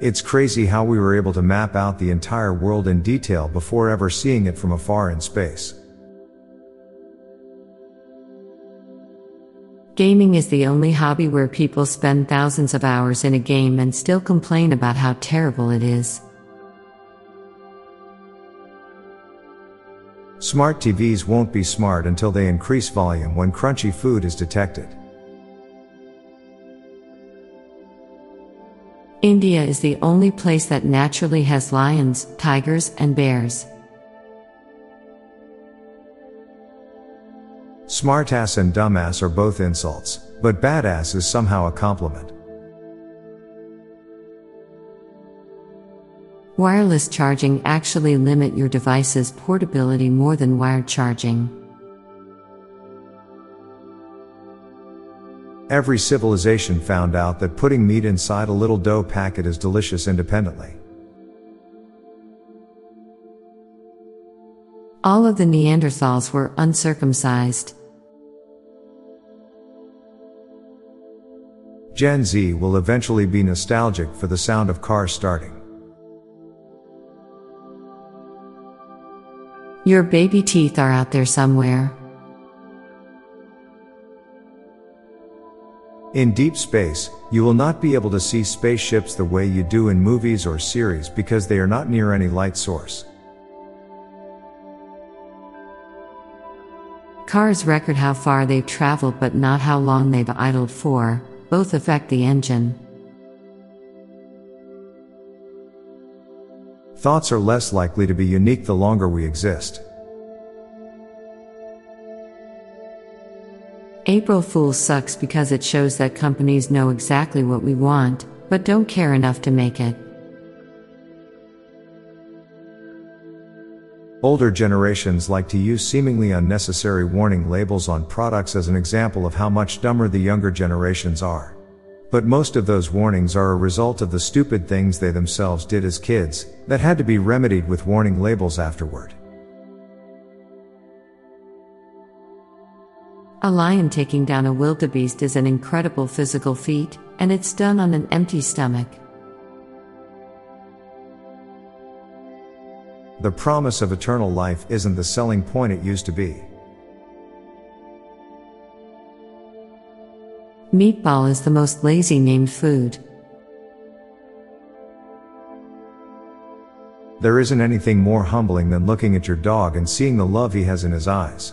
It's crazy how we were able to map out the entire world in detail before ever seeing it from afar in space. Gaming is the only hobby where people spend thousands of hours in a game and still complain about how terrible it is. Smart TVs won't be smart until they increase volume when crunchy food is detected. India is the only place that naturally has lions, tigers, and bears. Smartass and dumbass are both insults, but badass is somehow a compliment. Wireless charging actually limit your device's portability more than wired charging. Every civilization found out that putting meat inside a little dough packet is delicious independently. All of the Neanderthals were uncircumcised. Gen Z will eventually be nostalgic for the sound of cars starting. Your baby teeth are out there somewhere. In deep space, you will not be able to see spaceships the way you do in movies or series because they are not near any light source. Cars record how far they've traveled but not how long they've idled for, both affect the engine. Thoughts are less likely to be unique the longer we exist. April Fool sucks because it shows that companies know exactly what we want, but don't care enough to make it. Older generations like to use seemingly unnecessary warning labels on products as an example of how much dumber the younger generations are. But most of those warnings are a result of the stupid things they themselves did as kids, that had to be remedied with warning labels afterward. A lion taking down a wildebeest is an incredible physical feat, and it's done on an empty stomach. The promise of eternal life isn't the selling point it used to be. Meatball is the most lazy named food. There isn't anything more humbling than looking at your dog and seeing the love he has in his eyes.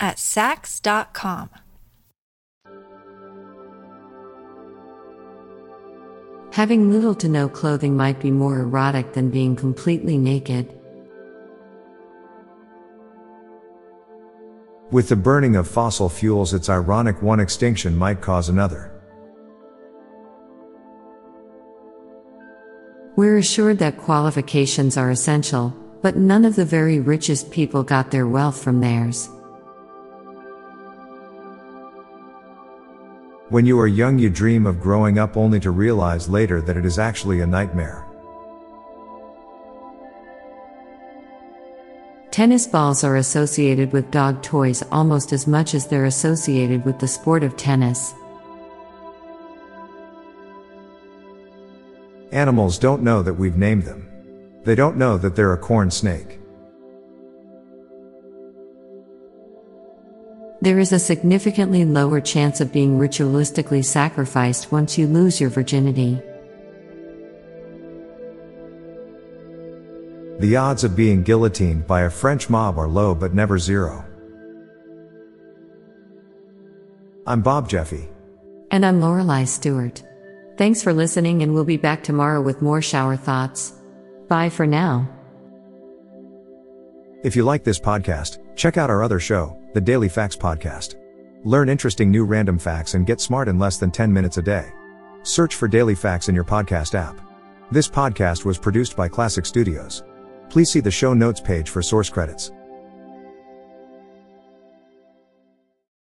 at Saks.com. Having little to no clothing might be more erotic than being completely naked. With the burning of fossil fuels, it's ironic one extinction might cause another. We're assured that qualifications are essential, but none of the very richest people got their wealth from theirs. When you are young, you dream of growing up only to realize later that it is actually a nightmare. Tennis balls are associated with dog toys almost as much as they're associated with the sport of tennis. Animals don't know that we've named them. They don't know that they're a corn snake. There is a significantly lower chance of being ritualistically sacrificed once you lose your virginity. The odds of being guillotined by a French mob are low but never zero. I'm Bob Jeffy. And I'm Lorelei Stewart. Thanks for listening, and we'll be back tomorrow with more shower thoughts. Bye for now. If you like this podcast, check out our other show, the Daily Facts Podcast. Learn interesting new random facts and get smart in less than 10 minutes a day. Search for Daily Facts in your podcast app. This podcast was produced by Klassic Studios. Please see the show notes page for source credits.